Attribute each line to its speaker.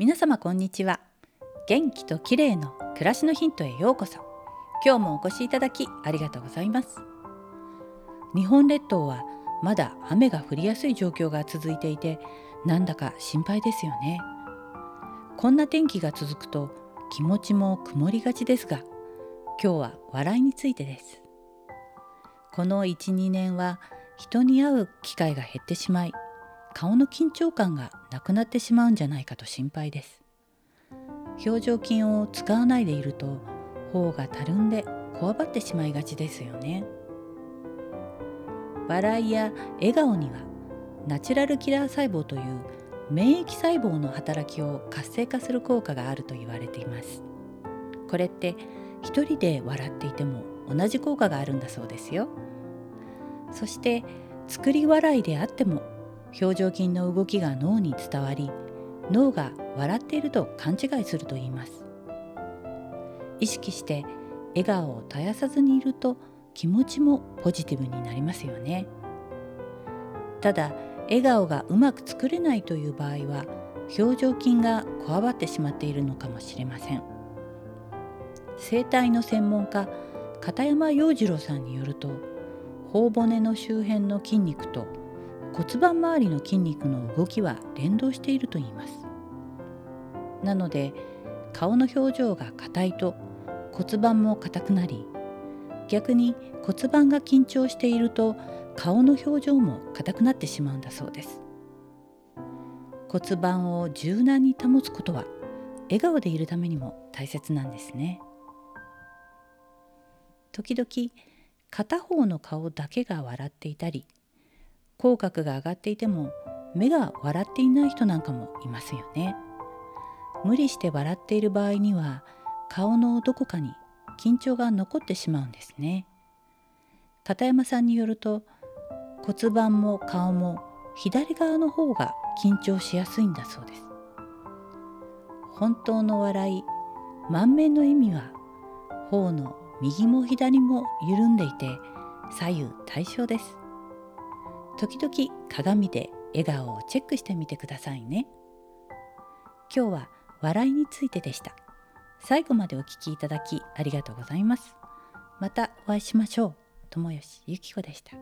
Speaker 1: 皆様こんにちは。元気と綺麗の暮らしのヒントへようこそ。今日もお越しいただきありがとうございます。日本列島はまだ雨が降りやすい状況が続いていてなんだか心配ですよね。こんな天気が続くと気持ちも曇りがちですが今日は笑いについてです。この12年は人に会う機会が減ってしまい顔の緊張感がなくなってしまうんじゃないかと心配です。表情筋を使わないでいると頬がたるんでこわばってしまいがちですよね。笑いや笑顔にはナチュラルキラー細胞という免疫細胞の働きを活性化する効果があると言われています。これって一人で笑っていても同じ効果があるんだそうですよ。そして作り笑いであっても表情筋の動きが脳に伝わり脳が笑っていると勘違いすると言います。意識して笑顔を絶やさずにいると気持ちもポジティブになりますよね。ただ笑顔がうまく作れないという場合は表情筋がこわばってしまっているのかもしれません。整体の専門家片山洋次郎さんによると頬骨の周辺の筋肉と骨盤周りの筋肉の動きは連動していると言います。なので顔の表情が硬いと骨盤も硬くなり逆に骨盤が緊張していると顔の表情も硬くなってしまうんだそうです。骨盤を柔軟に保つことは笑顔でいるためにも大切なんですね。時々片方の顔だけが笑っていたり口角が上がっていても目が笑っていない人なんかもいますよね。無理して笑っている場合には顔のどこかに緊張が残ってしまうんですね。片山さんによると骨盤も顔も左側の方が緊張しやすいんだそうです。本当の笑い満面の意味は頬の右も左も緩んでいて左右対称です。時々鏡で笑顔をチェックしてみてくださいね。今日は笑いについてでした。最後までお聞きいただきありがとうございます。またお会いしましょう。友吉ゆき子でした。